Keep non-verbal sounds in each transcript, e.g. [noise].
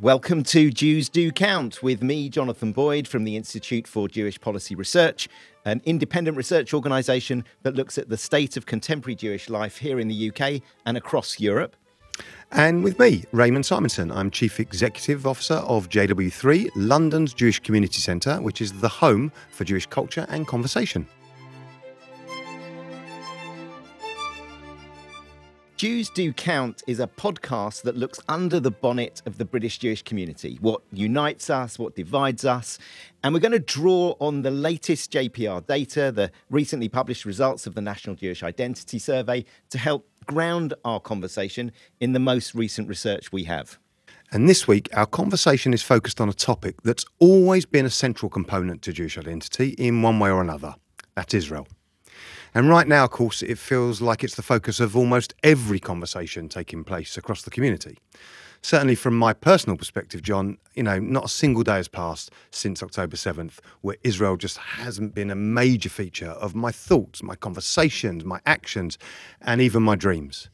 Welcome to Jews Do Count with me, Jonathan Boyd, from the Institute for Jewish Policy Research, an independent research organisation that looks at the state of contemporary Jewish life here in the UK and across Europe. And with me, Raymond Simonson. I'm Chief Executive Officer of JW3, London's Jewish Community Centre, which is the home for Jewish culture and conversation. Jews Do Count is a podcast that looks under the bonnet of the British Jewish community, what unites us, what divides us. And we're going to draw on the latest JPR data, the recently published results of the National Jewish Identity Survey, to help ground our conversation in the most recent research we have. And this week, our conversation is focused on a topic that's always been a central component to Jewish identity in one way or another that's Israel. And right now, of course, it feels like it's the focus of almost every conversation taking place across the community. Certainly, from my personal perspective, Jon, you know, not a single day has passed since October 7th where Israel just hasn't been a major feature of my thoughts, my conversations, my actions, and even my dreams.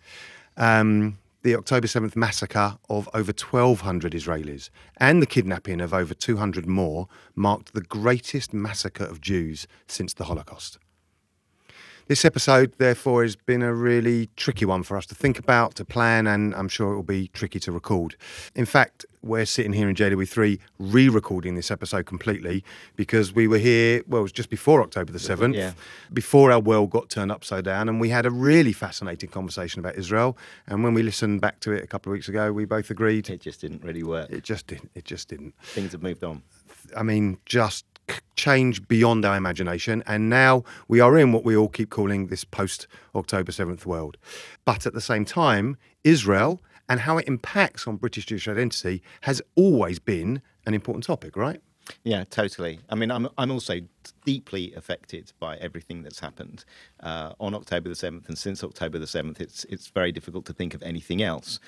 Um, the October 7th massacre of over 1,200 Israelis and the kidnapping of over 200 more marked the greatest massacre of Jews since the Holocaust. This episode, therefore, has been a really tricky one for us to think about, to plan, and I'm sure it will be tricky to record. In fact, we're sitting here in JW3 re recording this episode completely because we were here, well, it was just before October the 7th, Yeah. before our world got turned upside down, and we had a really fascinating conversation about Israel. And when we listened back to it a couple of weeks ago, we both agreed It just didn't really work. it just didn't. It just didn't. Things have moved on. I mean, just change beyond our imagination. And now we are in what we all keep calling this post October 7th world. But at the same time, Israel and how it impacts on British Jewish identity has always been an important topic, right? Yeah, totally. I mean, I'm I'm also deeply affected by everything that's happened uh, on October the seventh, and since October the seventh, it's it's very difficult to think of anything else.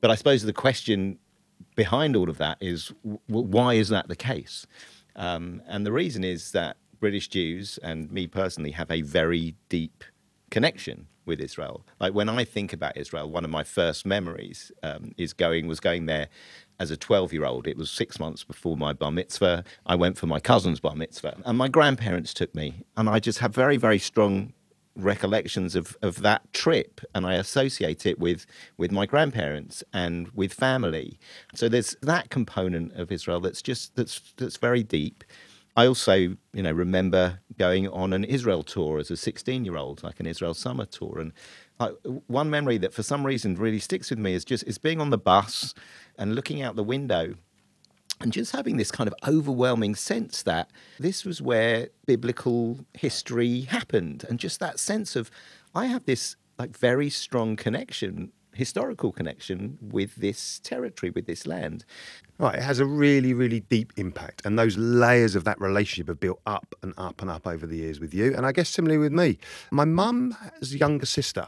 But I suppose the question behind all of that is w- why is that the case? Um, and the reason is that British Jews and me personally have a very deep connection with Israel. Like when I think about Israel, one of my first memories um, is going was going there as a 12 year old. It was six months before my bar mitzvah. I went for my cousin's bar mitzvah, and my grandparents took me, and I just have very very strong recollections of, of that trip and I associate it with with my grandparents and with family. So there's that component of Israel that's just that's that's very deep. I also, you know, remember going on an Israel tour as a 16 year old, like an Israel summer tour. And one memory that for some reason really sticks with me is just is being on the bus and looking out the window and just having this kind of overwhelming sense that this was where biblical history happened. And just that sense of i have this like very strong connection historical connection with this territory with this land. Right, it has a really, really deep impact, and those layers of that relationship have built up and up and up over the years with you, and I guess similarly with me. My mum has a younger sister,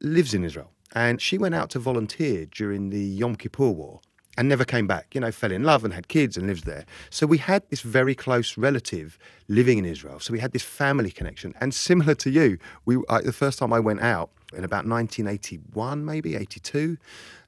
lives in Israel, and she went out to volunteer during the Yom Kippur War and never came back. You know, fell in love and had kids and lives there. So we had this very close relative living in Israel. So we had this family connection, and similar to you, we I, the first time I went out in about 1981, maybe 82,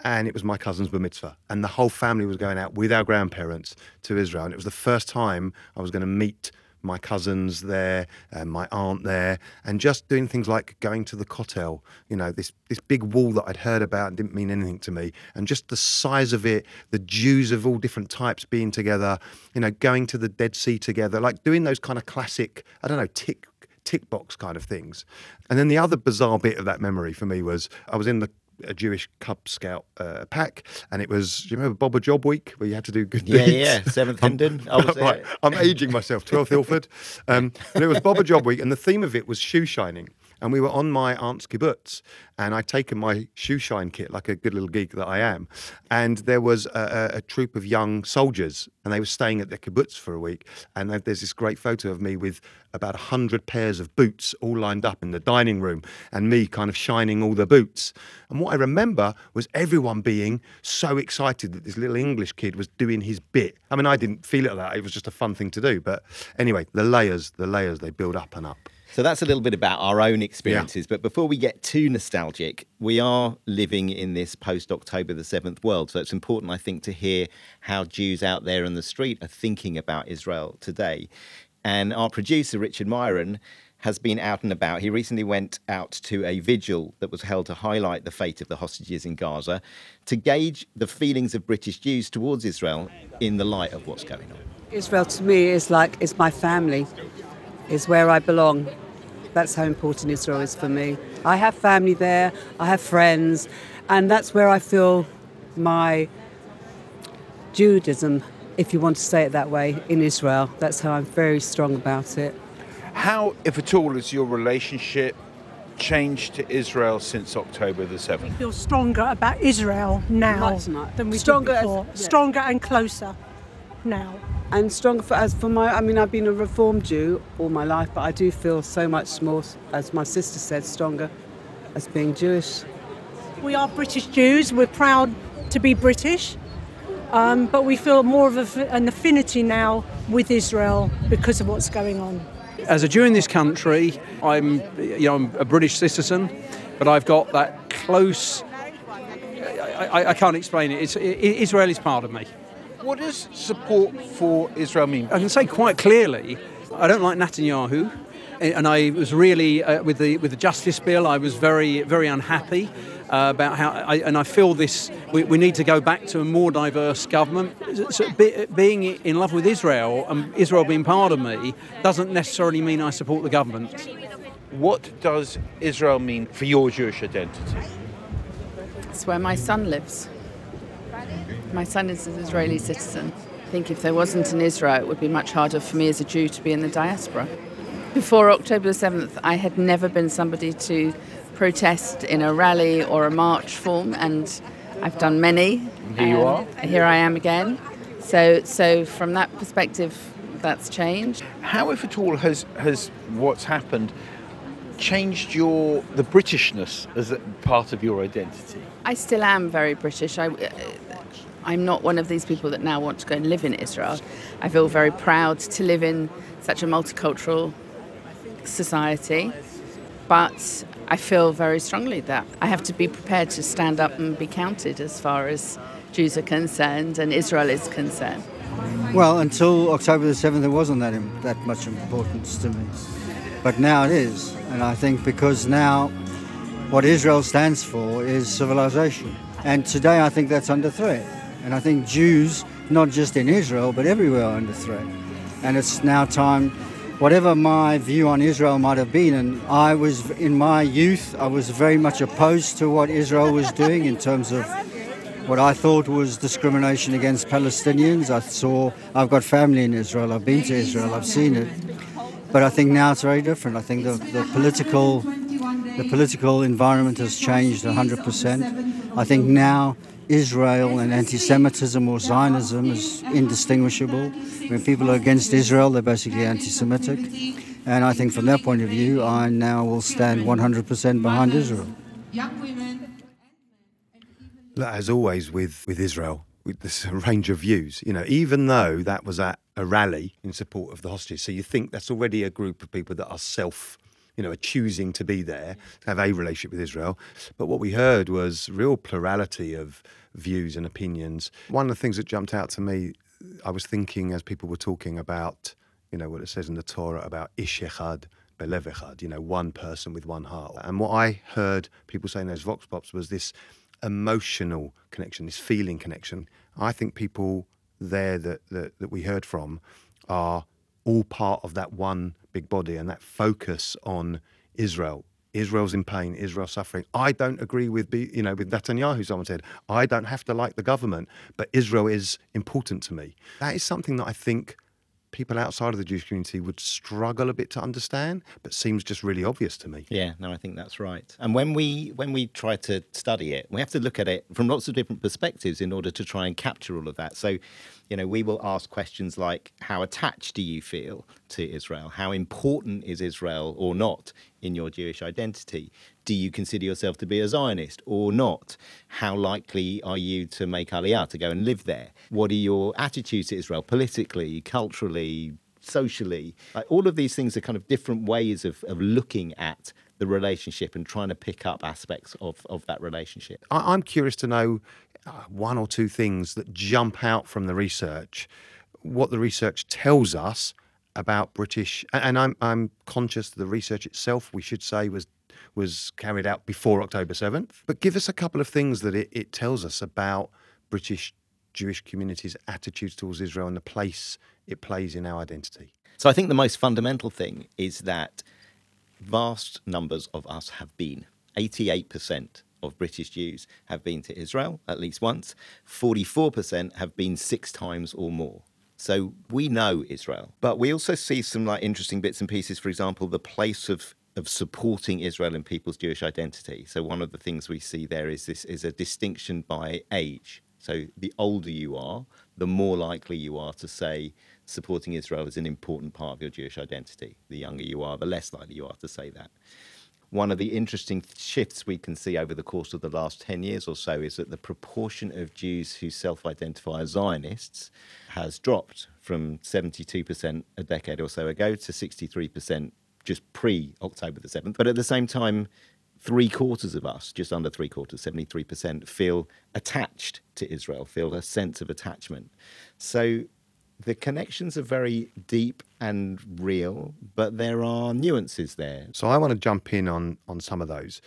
and it was my cousin's bar mitzvah, and the whole family was going out with our grandparents to Israel, and it was the first time I was going to meet my cousins there and my aunt there and just doing things like going to the kotel you know this this big wall that i'd heard about and didn't mean anything to me and just the size of it the jews of all different types being together you know going to the dead sea together like doing those kind of classic i don't know tick tick box kind of things. And then the other bizarre bit of that memory for me was i was in the a Jewish Cub Scout uh, pack, and it was. Do you remember Bob a Job Week where you had to do good yeah deeds? yeah yeah, seventh Hendon I was there. right, I'm aging myself. 12th Ilford. Um, but it was Bob a Job Week, and the theme of it was shoe shining. And we were on my aunt's kibbutz, and I'd taken my shoe shine kit like a good little geek that I am. And there was a, a, a troop of young soldiers, and they were staying at their kibbutz for a week. And there's this great photo of me with about 100 pairs of boots all lined up in the dining room, and me kind of shining all the boots. And what I remember was everyone being so excited that this little English kid was doing his bit. I mean, I didn't feel it like that. It was just a fun thing to do. But anyway, the layers, the layers, they build up and up. So that's a little bit about our own experiences. But before we get too nostalgic, we are living in this post October the 7th world. So it's important, I think, to hear how Jews out there in the street are thinking about Israel today. And our producer, Richard Miron, has been out and about. He recently went out to a vigil that was held to highlight the fate of the hostages in Gaza to gauge the feelings of British Jews towards Israel in the light of what's going on. Israel to me is like is my family, is where I belong. That's how important Israel is for me. I have family there, I have friends, and that's where I feel my Judaism, if you want to say it that way, in Israel. That's how I'm very strong about it. How, if at all, has your relationship changed to Israel since October the 7th? We feel stronger about Israel now Much not. than we Stronger did as- yeah. Stronger and closer now. And stronger for as for my I mean I've been a reformed Jew all my life, but I do feel so much more as my sister said, stronger as being Jewish. We are British Jews. We're proud to be British, um, but we feel more of a, an affinity now with Israel because of what's going on. As a Jew in this country, I'm, you know, I'm a British citizen, but I've got that close. I, I, I can't explain it. It's, i Israel is part of me. What does support for Israel mean? I can say quite clearly, I don't like Netanyahu, and I was really uh, with the with the justice bill. I was very very unhappy uh, about how, I, and I feel this. We, we need to go back to a more diverse government. So be, being in love with Israel and Israel being part of me doesn't necessarily mean I support the government. What does Israel mean for your Jewish identity? It's where my son lives. My son is an Israeli citizen. I think if there wasn't an Israel, it would be much harder for me as a Jew to be in the diaspora. Before October 7th, I had never been somebody to protest in a rally or a march form, and I've done many. Here you are. Here I am again. So, so from that perspective, that's changed. How, if at all, has has what's happened changed your the Britishness as a part of your identity? I still am very British. I, I'm not one of these people that now want to go and live in Israel. I feel very proud to live in such a multicultural society, but I feel very strongly that I have to be prepared to stand up and be counted as far as Jews are concerned and Israel is concerned. Well, until October the 7th, it wasn't that, that much importance to me. But now it is. And I think because now what Israel stands for is civilization. And today I think that's under threat. And I think Jews, not just in Israel, but everywhere are under threat. And it's now time, whatever my view on Israel might have been, and I was, in my youth, I was very much opposed to what Israel was doing in terms of what I thought was discrimination against Palestinians. I saw, I've got family in Israel, I've been to Israel, I've seen it. But I think now it's very different. I think the, the political the political environment has changed 100%. I think now Israel and anti-Semitism or Zionism is indistinguishable. When people are against Israel, they're basically anti-Semitic. And I think from that point of view, I now will stand 100% behind Israel. Look, as always with, with Israel, with this [laughs] range of views, you know, even though that was at a rally in support of the hostages, so you think that's already a group of people that are self, you know, are choosing to be there, mm. to have a relationship with Israel. But what we heard was real plurality of views and opinions. One of the things that jumped out to me, I was thinking as people were talking about, you know, what it says in the Torah about ish echad, belev echad, you know, one person with one heart. And what I heard people saying those vox pops was this emotional connection, this feeling connection. I think people there that, that, that we heard from are all part of that one big body and that focus on Israel. Israel's in pain, Israel's suffering. I don't agree with, you know, with Netanyahu, someone said. I don't have to like the government, but Israel is important to me. That is something that I think people outside of the Jewish community would struggle a bit to understand, but seems just really obvious to me. Yeah, no, I think that's right. And when we when we try to study it, we have to look at it from lots of different perspectives in order to try and capture all of that. So, you know, we will ask questions like how attached do you feel to Israel? How important is Israel or not in your Jewish identity? Do you consider yourself to be a Zionist or not? How likely are you to make Aliyah, to go and live there? What are your attitudes to Israel politically, culturally, socially. Like, all of these things are kind of different ways of, of looking at the relationship and trying to pick up aspects of, of that relationship. I, I'm curious to know uh, one or two things that jump out from the research, what the research tells us about British, and I'm I'm conscious the research itself, we should say, was was carried out before October 7th. But give us a couple of things that it, it tells us about British Jewish communities' attitudes towards Israel and the place it plays in our identity. So I think the most fundamental thing is that vast numbers of us have been. 88% of British Jews have been to Israel at least once. 44% have been six times or more. So we know Israel, but we also see some like interesting bits and pieces. For example, the place of of supporting Israel and people's Jewish identity. So one of the things we see there is this is a distinction by age. So the older you are, the more likely you are to say supporting Israel is an important part of your Jewish identity. The younger you are, the less likely you are to say that. One of the interesting shifts we can see over the course of the last 10 years or so is that the proportion of Jews who self identify as Zionists has dropped from 72% a decade or so ago to 63% just pre October the 7th. But at the same time, three quarters of us, just under three quarters, 73%, feel attached to Israel, feel a sense of attachment. So the connections are very deep and real, but there are nuances there. So I want to jump in on on some of those.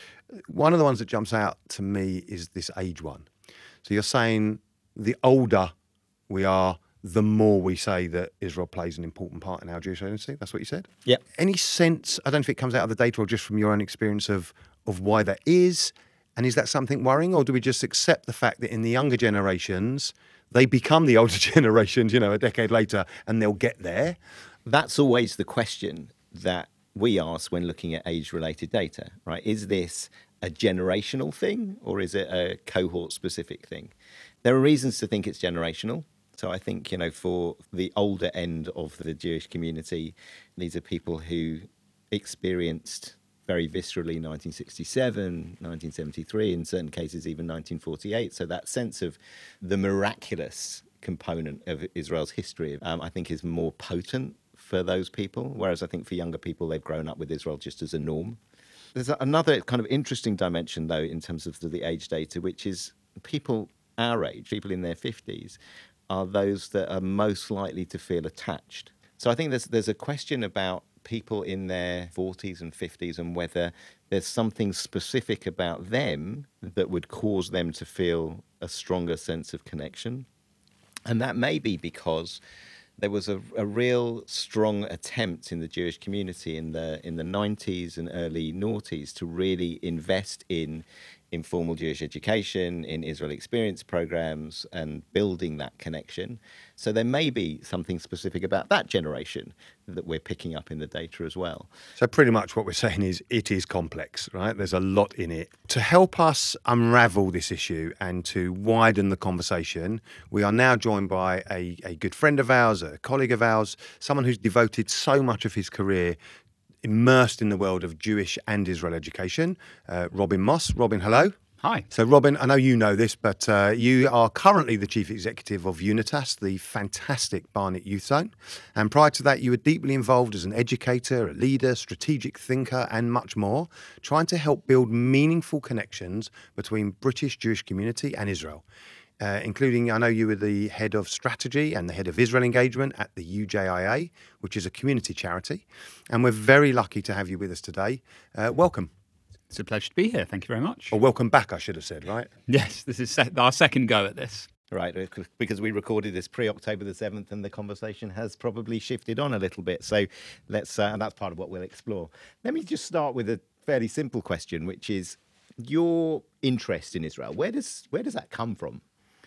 One of the ones that jumps out to me is this age one. So you're saying the older we are, the more we say that Israel plays an important part in our Jewish identity. That's what you said. Yeah. Any sense? I don't know if it comes out of the data or just from your own experience of of why that is, and is that something worrying, or do we just accept the fact that in the younger generations they become the [laughs] older generations, you know, a decade later, and they'll get there? That's always the question that we ask when looking at age related data, right? Is this a generational thing or is it a cohort specific thing? There are reasons to think it's generational. So I think, you know, for the older end of the Jewish community, these are people who experienced very viscerally 1967, 1973, in certain cases even 1948. So that sense of the miraculous component of Israel's history, um, I think, is more potent for those people. Whereas I think for younger people, they've grown up with Israel just as a norm. There's another kind of interesting dimension, though, in terms of the, the age data, which is people our age, people in their 50s, are those that are most likely to feel attached. So I think there's there's a question about people in their 40s and 50s and whether there's something specific about them that would cause them to feel a stronger sense of connection. And that may be because there was a, a real strong attempt in the Jewish community in the in the 90s and early noughties to really invest in informal Jewish education, in Israel experience programs, and building that connection. So there may be something specific about that generation that we're picking up in the data as well. So pretty much what we're saying is it is complex, right? There's a lot in it. To help us unravel this issue and to widen the conversation, we are now joined by a, a good friend of ours, a colleague of ours, someone who's devoted so much of his career immersed in the world of Jewish and Israel education, uh, Robin Moss. Robin, hello. Hi. So, Robin, I know you know this, but uh, you are currently the chief executive of Unitas, the fantastic Barnet Youth Zone. And prior to that, you were deeply involved as an educator, a leader, strategic thinker, and much more, trying to help build meaningful connections between British Jewish community and Israel. Uh, including, I know you were the head of strategy and the head of Israel engagement at the UJIA, which is a community charity. And we're very lucky to have you with us today. Uh, welcome. It's a pleasure to be here. Thank you very much. Or welcome back, I should have said, right? Yes, this is se- our second go at this. Right, because we recorded this pre October the 7th and the conversation has probably shifted on a little bit. So let's, uh, and that's part of what we'll explore. Let me just start with a fairly simple question, which is your interest in Israel. Where does, where does that come from?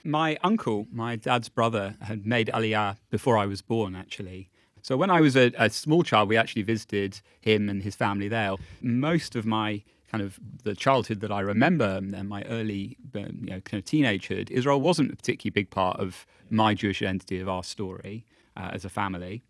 My uncle, my dad's brother, had made Aliyah before I was born, actually. So when I was a, a, small child, we actually visited him and his family there. Most of my kind of the childhood that I remember and my early, um, you know, kind of teenagehood, Israel wasn't a particularly big part of my Jewish identity of our story uh, as a family.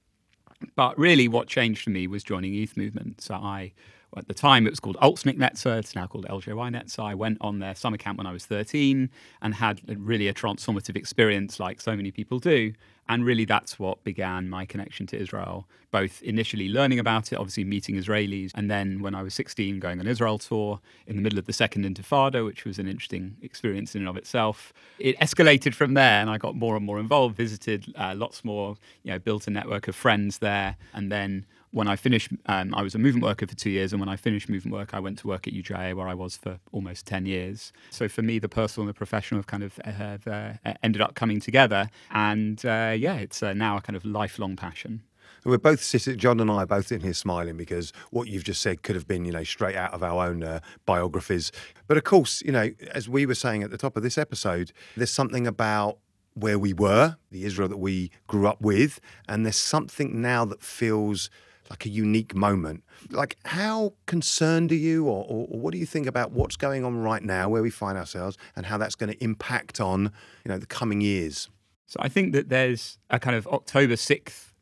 But really, what changed for me was joining youth movement. So I at the time it was called Altsnik Netzer, it's now called LJY Netzer. I went on their summer camp when I was 13 and had really a transformative experience, like so many people do. And really, that's what began my connection to Israel, both initially learning about it, obviously meeting Israelis, and then when I was 16, going on Israel tour in the middle of the Second Intifada, which was an interesting experience in and of itself. It escalated from there, and I got more and more involved, visited uh, lots more, you know, built a network of friends there. And then when I finished, um, I was a movement worker for two years, and when I finished movement work, I went to work at UJIA, where I was for almost 10 years. So for me, the personal and the professional have kind of uh, have, uh, ended up coming together. And uh, yeah, it's uh, now a kind of lifelong passion. We're both sitting, Jon and I are both in here smiling because what you've just said could have been, you know, straight out of our own uh, biographies. But of course, you know, as we were saying at the top of this episode, there's something about where we were, the Israel that we grew up with, and there's something now that feels like a unique moment. Like, how concerned are you, or, or, or what do you think about what's going on right now, where we find ourselves, and how that's going to impact on, you know, the coming years? So I think that there's a kind of October 6th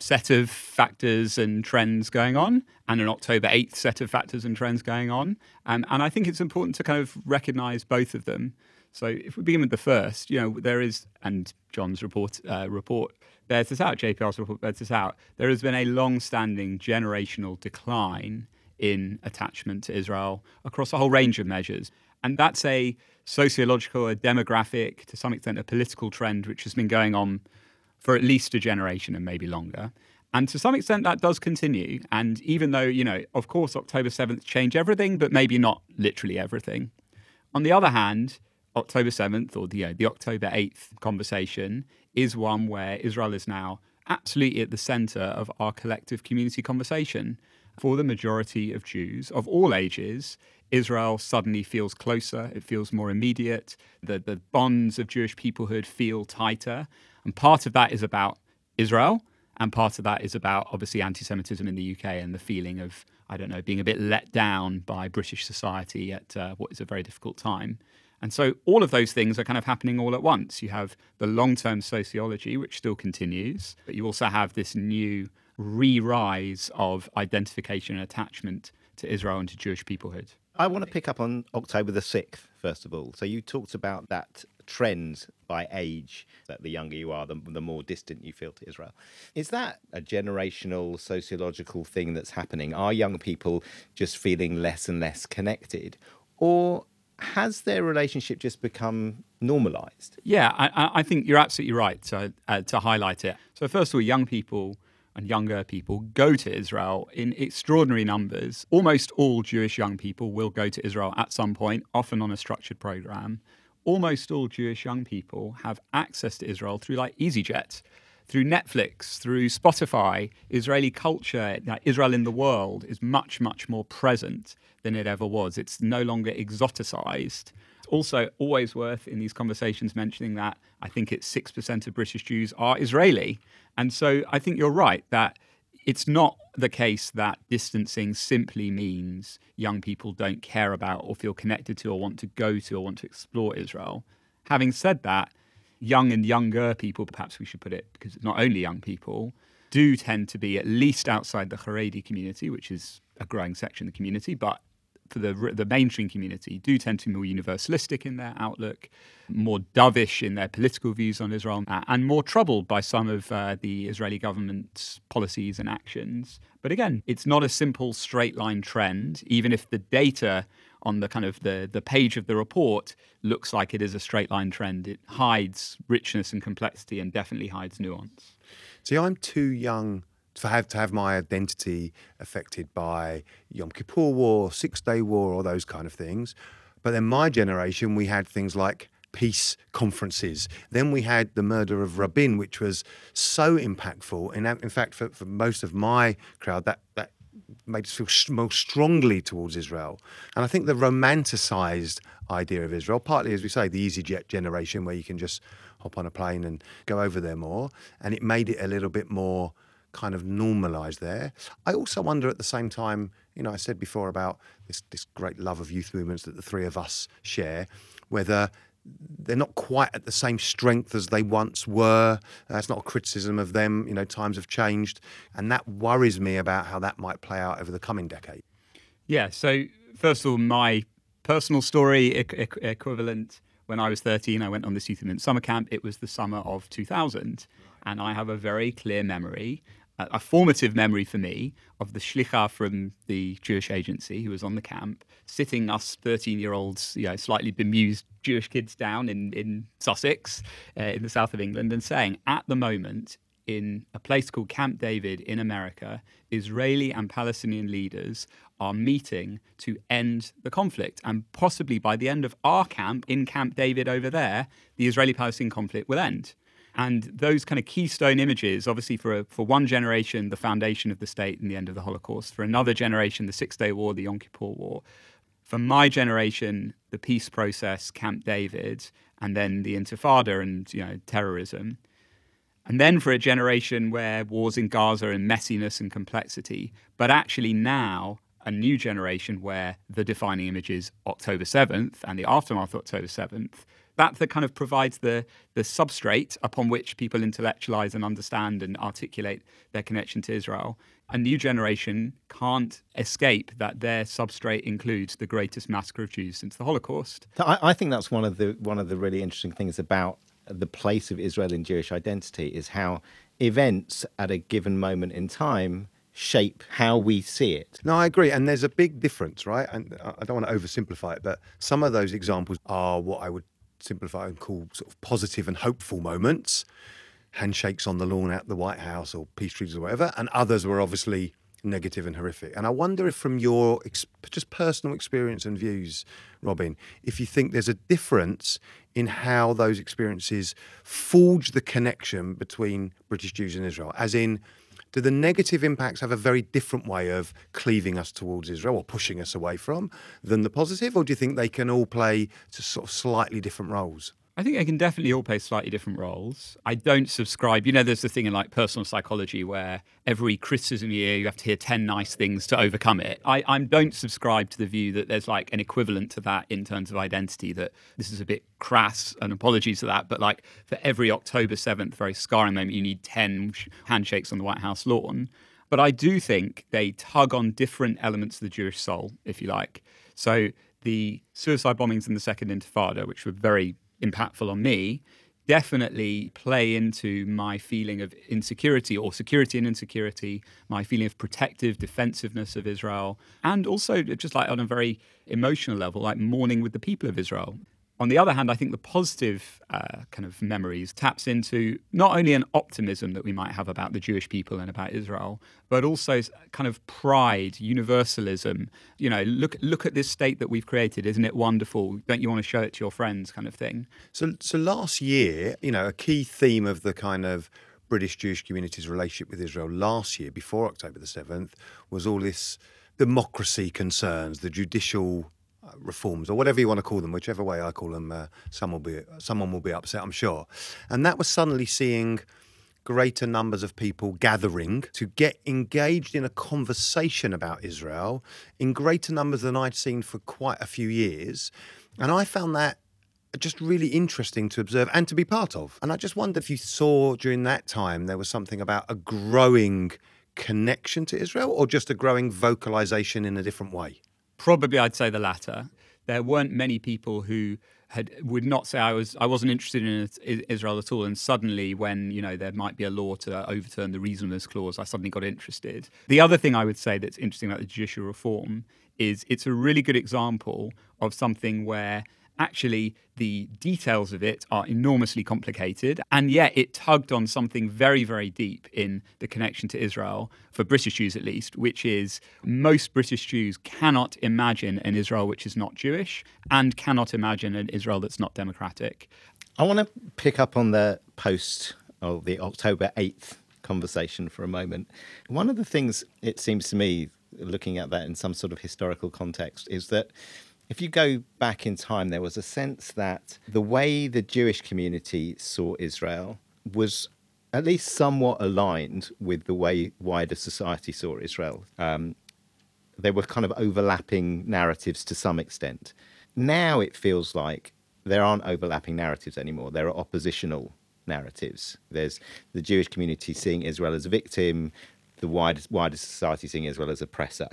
set of factors and trends going on, and an October 8th set of factors and trends going on. Um, and I think it's important to kind of recognize both of them. So if we begin with the first, you know, there is, and Jon's report uh, report bears this out, JPR's report bears this out, there has been a long-standing generational decline in attachment to Israel across a whole range of measures. And that's a sociological, a demographic, to some extent, a political trend which has been going on for at least a generation and maybe longer. And to some extent, that does continue. And even though, you know, of course, October 7th changed everything, but maybe not literally everything. On the other hand, October 7th or the, you know, the October 8th conversation is one where Israel is now absolutely at the center of our collective community conversation. For the majority of Jews of all ages, Israel suddenly feels closer, it feels more immediate. The, the bonds of Jewish peoplehood feel tighter. And part of that is about Israel, and part of that is about obviously anti Semitism in the UK and the feeling of, I don't know, being a bit let down by British society at uh, what is a very difficult time. And so all of those things are kind of happening all at once. You have the long term sociology, which still continues, but you also have this new re rise of identification and attachment to Israel and to Jewish peoplehood. I want to pick up on October the 6th, first of all. So you talked about that trend by age, that the younger you are, the, the more distant you feel to Israel. Is that a generational sociological thing that's happening? Are young people just feeling less and less connected? Or has their relationship just become normalized? Yeah, I, I think you're absolutely right to, uh, to highlight it. So, first of all, young people and younger people go to Israel in extraordinary numbers. Almost all Jewish young people will go to Israel at some point, often on a structured program. Almost all Jewish young people have access to Israel through like EasyJet, through Netflix, through Spotify. Israeli culture, Israel in the world, is much, much more present than it ever was. It's no longer exoticized. Also always worth in these conversations mentioning that I think it's 6% of British Jews are Israeli. And so I think you're right that it's not the case that distancing simply means young people don't care about or feel connected to or want to go to or want to explore Israel. Having said that, young and younger people, perhaps we should put it, because not only young people, do tend to be at least outside the Haredi community, which is a growing section of the community, but for the the mainstream community do tend to be more universalistic in their outlook, more dovish in their political views on Israel, uh, and more troubled by some of uh, the Israeli government's policies and actions. But again, it's not a simple straight line trend, even if the data on the kind of the, the page of the report looks like it is a straight line trend. It hides richness and complexity and definitely hides nuance. See, I'm too young to have to have my identity affected by Yom Kippur War, Six Day War, all those kind of things. But then my generation, we had things like peace conferences. Then we had the murder of Rabin, which was so impactful. And in fact, for, for most of my crowd, that that made us feel more strongly towards Israel. And I think the romanticized idea of Israel, partly as we say, the EasyJet generation, where you can just hop on a plane and go over there more, and it made it a little bit more kind of normalized there. I also wonder at the same time, you know, I said before about this this great love of youth movements that the three of us share, whether they're not quite at the same strength as they once were. That's not a criticism of them. You know, times have changed, and that worries me about how that might play out over the coming decade. Yeah. So first of all, my personal story equ- equ- equivalent. When I was 13, I went on this youth movement summer camp. It was the summer of 2000, and I have a very clear memory, a, formative memory for me, of the shlicha from the Jewish agency who was on the camp, sitting us 13-year-olds, you know, slightly bemused Jewish kids down in in Sussex, uh, in the south of England, and saying, at the moment, in a place called Camp David in America, Israeli and Palestinian leaders are meeting to end the conflict. And possibly by the end of our camp, in Camp David over there, the Israeli Palestinian conflict will end. And those kind of keystone images, obviously, for, a, for one generation, the foundation of the state and the end of the Holocaust. For another generation, the Six Day War, the Yom Kippur War. For my generation, the peace process, Camp David, and then the Intifada and you know terrorism. And then for a generation where wars in Gaza and messiness and complexity, but actually now a new generation where the defining image is October 7th and the aftermath of October 7th. That, that kind of provides the, the substrate upon which people intellectualize and understand and articulate their connection to Israel. A new generation can't escape that their substrate includes the greatest massacre of Jews since the Holocaust. I, I think that's one of the one of the really interesting things about the place of Israel in Jewish identity is how events at a given moment in time shape how we see it. No, I agree. And there's a big difference, right? And I I don't want to oversimplify it, but some of those examples are what I would simplify and call sort of positive and hopeful moments handshakes on the lawn at the White House or peace treaties or whatever. And others were obviously negative and horrific. And I wonder if, from your ex- just personal experience and views, Robin, if you think there's a difference in how those experiences forge the connection between British Jews and Israel, as in, do the negative impacts have a very different way of cleaving us towards Israel or pushing us away from than the positive, or do you think they can all play sort of slightly different roles? I think they can definitely all play slightly different roles. I don't subscribe. You know, there's the thing in like personal psychology where every criticism you hear, you have to hear 10 nice things to overcome it. I, I don't subscribe to the view that there's like an equivalent to that in terms of identity, that this is a bit crass, and apologies for that, but like for every October 7th, very scarring moment, you need 10 handshakes on the White House lawn. But I do think they tug on different elements of the Jewish soul, if you like. So the suicide bombings in the Second Intifada, which were very impactful on me definitely play into my feeling of insecurity or security and insecurity, my feeling of protective defensiveness of Israel, and also just like on a very emotional level, like mourning with the people of Israel. On the other hand, I think the positive uh, kind of memories taps into not only an optimism that we might have about the Jewish people and about Israel, but also kind of pride, universalism. You know, look look at this state that we've created. Isn't it wonderful? Don't you want to show it to your friends, kind of thing. So, so last year, you know, a key theme of the kind of British Jewish community's relationship with Israel last year, before October the 7th, was all this democracy concerns, the judicial reforms, or whatever you want to call them, whichever way I call them, uh, some will be, someone will be upset, I'm sure. And that was suddenly seeing greater numbers of people gathering to get engaged in a conversation about Israel in greater numbers than I'd seen for quite a few years. And I found that just really interesting to observe and to be part of. And I just wonder if you saw during that time there was something about a growing connection to Israel or just a growing vocalization in a different way. Probably, I'd say the latter. There weren't many people who had would not say I was I wasn't interested in Israel at all, and suddenly, when you know there might be a law to overturn the reasonableness clause, I suddenly got interested. The other thing I would say that's interesting about the judicial reform is it's a really good example of something where actually the details of it are enormously complicated and yet it tugged on something very very deep in the connection to Israel for British Jews at least which is most British Jews cannot imagine an Israel which is not Jewish and cannot imagine an Israel that's not democratic I want to pick up on the post of the October 8th conversation for a moment. One of the things it seems to me, looking at that in some sort of historical context, is that if you go back in time, there was a sense that the way the Jewish community saw Israel was at least somewhat aligned with the way wider society saw Israel. Um, there were kind of overlapping narratives to some extent. Now it feels like there aren't overlapping narratives anymore. There are oppositional narratives. There's the Jewish community seeing Israel as a victim, the wider, wider society seeing Israel as oppressor.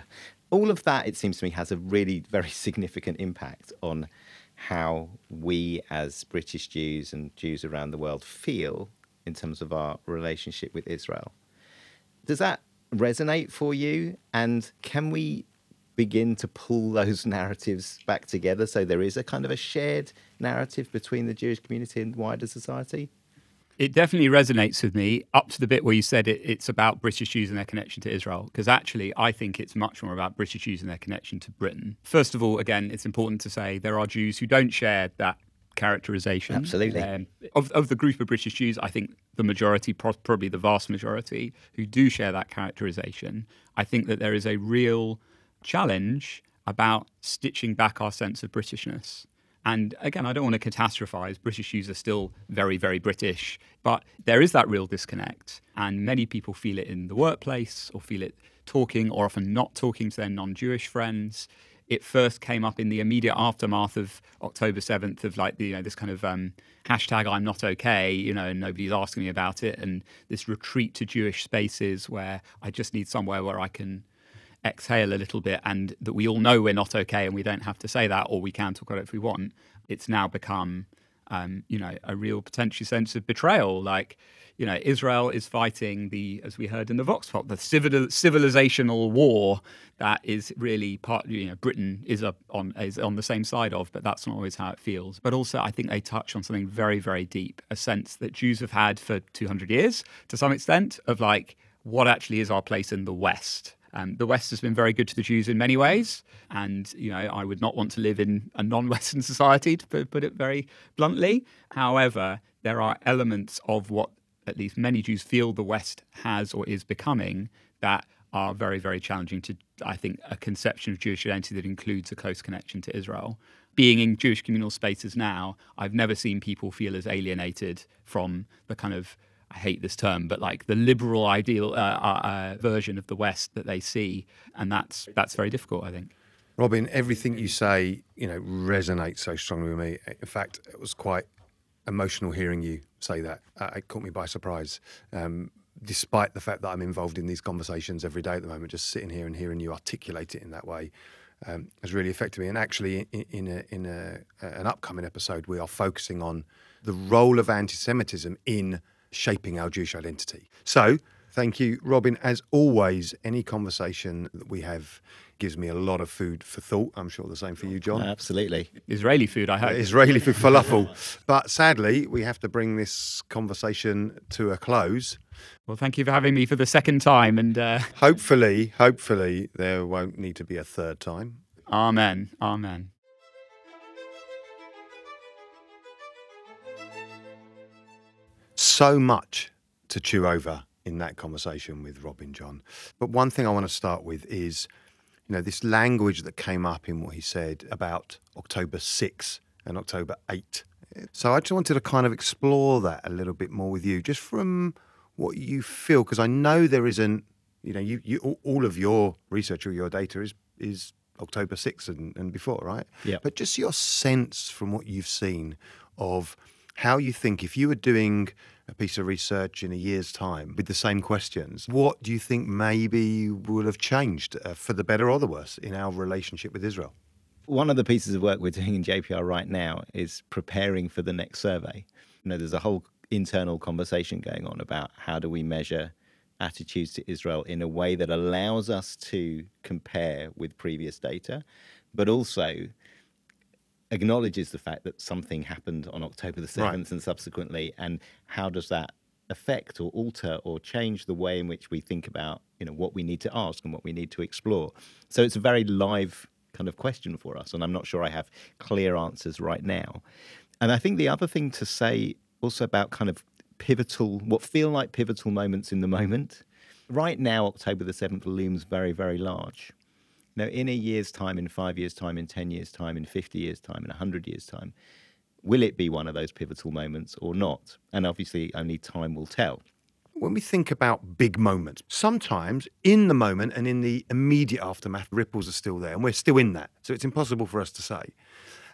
All of that, it seems to me, has a really [laughs] very significant impact on how we as British Jews and Jews around the world feel in terms of our relationship with Israel. Does that resonate for you? And can we begin to pull those [laughs] narratives back together so there is a kind of a shared narrative between the Jewish community and wider society? It definitely resonates with me up to the bit where you said it, it's about British Jews and their connection to Israel, because actually I think it's much more about British Jews and their connection to Britain. First of all, again, it's important to say there are Jews who don't share that characterization. Absolutely. Um, of, of the group of British Jews, I think the majority, probably the vast majority, who do share that characterization, I think that there is a real challenge about stitching back our sense of Britishness. And again, I don't want to catastrophize. British Jews are still very, very British, but there is that real disconnect. And many people feel it in the workplace or feel it talking or often not talking to their non Jewish friends. It first came up in the immediate aftermath of October 7th, of like, the, you know, this kind of um, hashtag I'm not okay, you know, and nobody's asking me about it. And this retreat to Jewish spaces where I just need somewhere where I can exhale a little bit and that we all know we're not okay and we don't have to say that or we can talk about it if we want it's now become um, you know a real potential sense of betrayal. Like you know israel is fighting the as we heard in the vox pop the civil, civilizational war that is really part you know britain is up on is on the same side of but that's not always how it feels. But also i think they touch on something very very deep a sense that jews have had for 200 years to some extent of like what actually is our place in the west um, the West has been very good to the Jews in many ways, and you know I would not want to live in a non-Western [laughs] society, to put, put it very bluntly. However, there are elements of what at least many Jews feel the West has or is becoming that are very, very challenging to, I think, a conception of Jewish identity that includes a close connection to Israel. Being in Jewish communal spaces now, I've never seen people feel as alienated from the kind of I hate this term, but like the liberal ideal uh, uh, uh, version of the West that they see, and that's that's very difficult, I think. Robin, everything you say, you know, resonates so strongly with me. In fact, it was quite emotional hearing you say that. Uh, it caught me by surprise. Um, despite the fact that I'm involved in these conversations every day at the moment, just sitting here and hearing you articulate it in that way um, has really affected me. And actually, in, in, a, in a, an upcoming episode, we are focusing on the role of anti-Semitism in shaping our Jewish identity. So, thank you, Robin. As always, any conversation that we have gives me a lot of food for thought. I'm sure the same for you, Jon. Absolutely. Israeli food, I hope. Israeli food, falafel. but sadly, we have to bring this conversation to a close. Well, thank you for having me for the second time. And uh... hopefully, hopefully, there won't need to be a third time. Amen. Amen. So much to chew over in that conversation with Robin Jon. But one thing I want to start with is, you know, this language that came up in what he said about October 6 and October 8. So I just wanted to kind of explore that a little bit more with you, just from what you feel, because I know there isn't, you know, you, you all of your research or your data is is October 6 and, and before, right? Yeah. But just your sense from what you've seen of how you think if you were doing a piece of research in a year's time with the same questions, what do you think maybe will have changed uh, for the better or the worse in our relationship with Israel? One of the pieces of work we're doing in JPR right now is preparing for the next survey. You know, there's a whole internal conversation going on about how do we measure attitudes to Israel in a way that allows us to compare with previous data, but also acknowledges the fact that something happened on October the 7th right. and subsequently, and how does that affect or alter or change the way in which we think about you know what we need to ask and what we need to explore? So it's a very live kind of question for us and i'm not sure i have clear answers right now. And i think the other thing to say also about kind of pivotal what feel like pivotal moments in the moment. Right now october the 7th looms very very large now, in a year's time, in five years' time, in 10 years' time, in 50 years' time, in 100 years' time, will it be one of those pivotal moments or not? And obviously, only time will tell. When we think about big moments, sometimes in the moment and in the immediate aftermath, ripples are still there, and we're still in that. So it's impossible for us to say.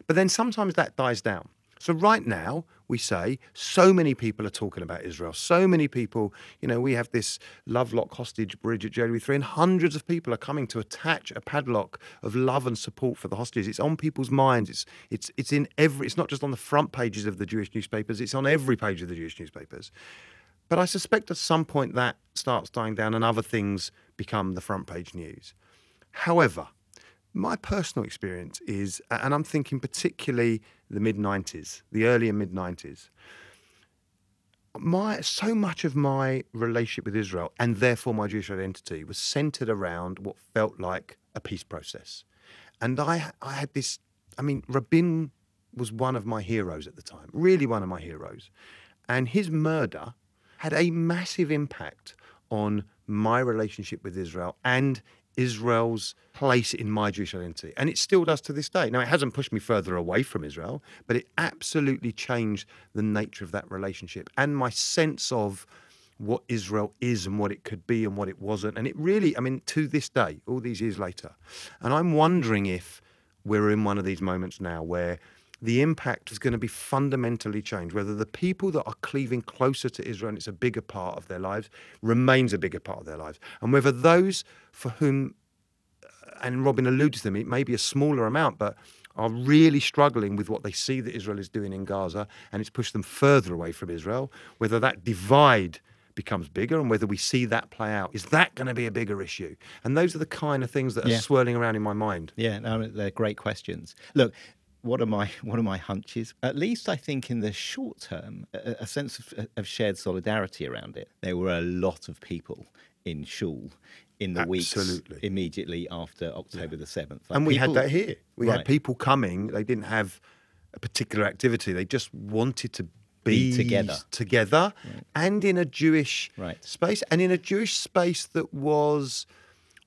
But then sometimes that dies down. So right now, we say so many people are talking about Israel. So many people, you know, we have this Lovelock hostage bridge at JW3, and hundreds of people are coming to attach a padlock of love and support for the hostages. It's on people's minds. It's it's it's in every. It's not just on the front pages of the Jewish newspapers. It's on every page of the Jewish newspapers. But I suspect at some point that starts dying down, and other things become the front page news. However, my personal experience is, and I'm thinking particularly the mid 90s, the early and mid 90s. My so much of my relationship with Israel and therefore my Jewish identity was centered around what felt like a peace process. And I I had this I mean Rabin was one of my heroes at the time, really one of my heroes. And his murder had a massive impact on my relationship with Israel and Israel's place in my Jewish identity. And it still does to this day. Now, it hasn't pushed me further away from Israel, but it absolutely changed the nature of that relationship and my sense of what Israel is and what it could be and what it wasn't. And it really, I mean, to this day, all these years later. And I'm wondering if we're in one of these moments now where the impact is going to be fundamentally changed. Whether the people that are cleaving closer to Israel and it's a bigger part of their lives remains a bigger part of their lives, and whether those for whom, uh, and Robin alluded to them, it may be a smaller amount, but are really struggling with what they see that Israel is doing in Gaza, and it's pushed them further away from Israel. Whether that divide becomes bigger and whether we see that play out. Is that going to be a bigger issue? And those are the kind of things that are Yeah. swirling around in my mind. Yeah, no, they're great questions. Look, what are my [laughs] what are my hunches? At least I think in the short term, a, a sense of, of shared solidarity around it. There were a lot of people in Shul in the weeks immediately after October the seventh, and we had that here. We Right. had people coming. They didn't have a particular activity. They just wanted to Be be, together. together, and in a Jewish Right. space, and in a Jewish space that was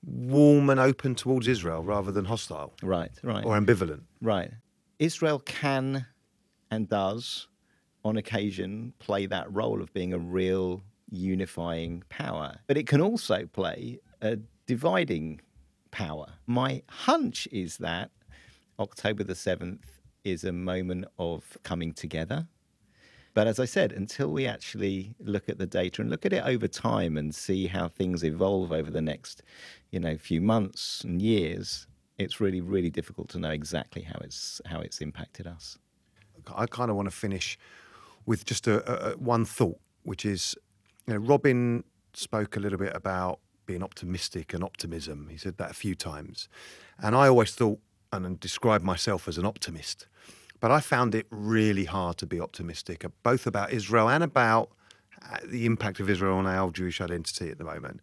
warm and open towards Israel rather than hostile Right, right, or ambivalent. right. Israel can and does, on occasion, play that role of being a real unifying power, but it can also play a dividing power. My hunch is that October the 7th is a moment of coming together. But as I said, until we actually look at the data and look at it over time and see how things evolve over the next, you know, few months and years, it's really, really difficult to know exactly how it's how it's impacted us. I kind of want to finish with just a, a, one thought, which is, you know, Robin spoke a little bit about being optimistic and optimism. He said that a few times, and I always thought and described myself as an optimist, but I found it really hard to be optimistic, uh, both about Israel and about uh, the impact of Israel on our Jewish identity at the moment.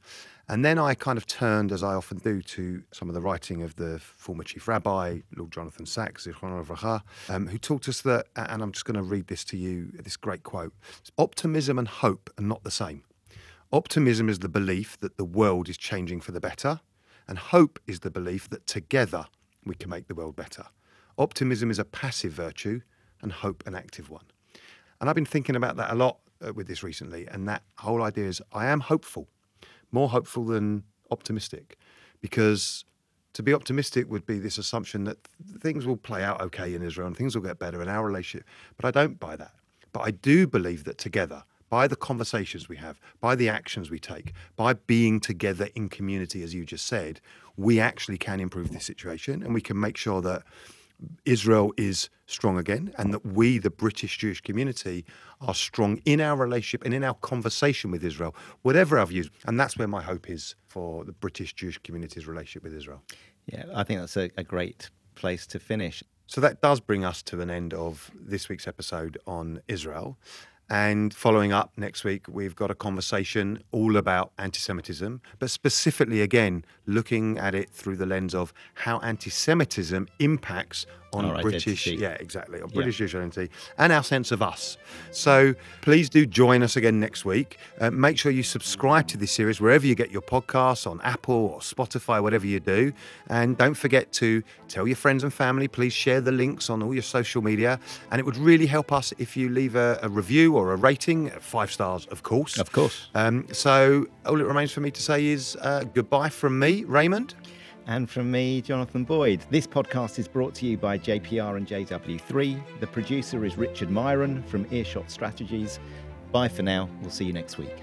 And then I kind of turned, as I often do, to some of the writing of the former chief rabbi, Lord Jonathan Sacks, um, who taught us that, and I'm just going to read this to you, this great quote Optimism and hope are not the same. Optimism is the belief that the world is changing for the better, and hope is the belief that together we can make the world better. Optimism is a passive virtue, and hope an active one. And I've been thinking about that a lot uh, with this recently, and that whole idea is I am hopeful, more hopeful than optimistic, because to be optimistic would be this assumption that th- things will play out okay in Israel and things will get better in our relationship. But I don't buy that. But I do believe that together, by the conversations we have, by the actions we take, by being together in community, as you just said, we actually can improve this situation and we can make sure that Israel is strong again and that we, the British Jewish community, are strong in our relationship and in our conversation with Israel, whatever our views. And that's where my hope is for the British Jewish community's relationship with Israel. Yeah, I think that's a, a great place to finish. So that does bring us to an end of this week's episode on Israel. And following up next week, we've got a conversation all about anti Semitism, but specifically, again, looking at it through the lens of how anti Semitism impacts on Our British, identity. yeah, exactly, on Yeah. British identity and our sense of us. So please do join us again next week. Uh, make sure you subscribe to this series wherever you get your podcasts on Apple or Spotify, whatever you do. And don't forget to tell your friends and family. Please share the links on all your social media. And it would really help us if you leave a, a review or a rating, five stars, of course. Of course. Um, so all it remains for me to say is uh, goodbye from me, Raymond. And from me, Jonathan Boyd. This podcast is brought to you by JPR and JW3. The producer is Richard Miron from Earshot Strategies. Bye for now. We'll see you next week.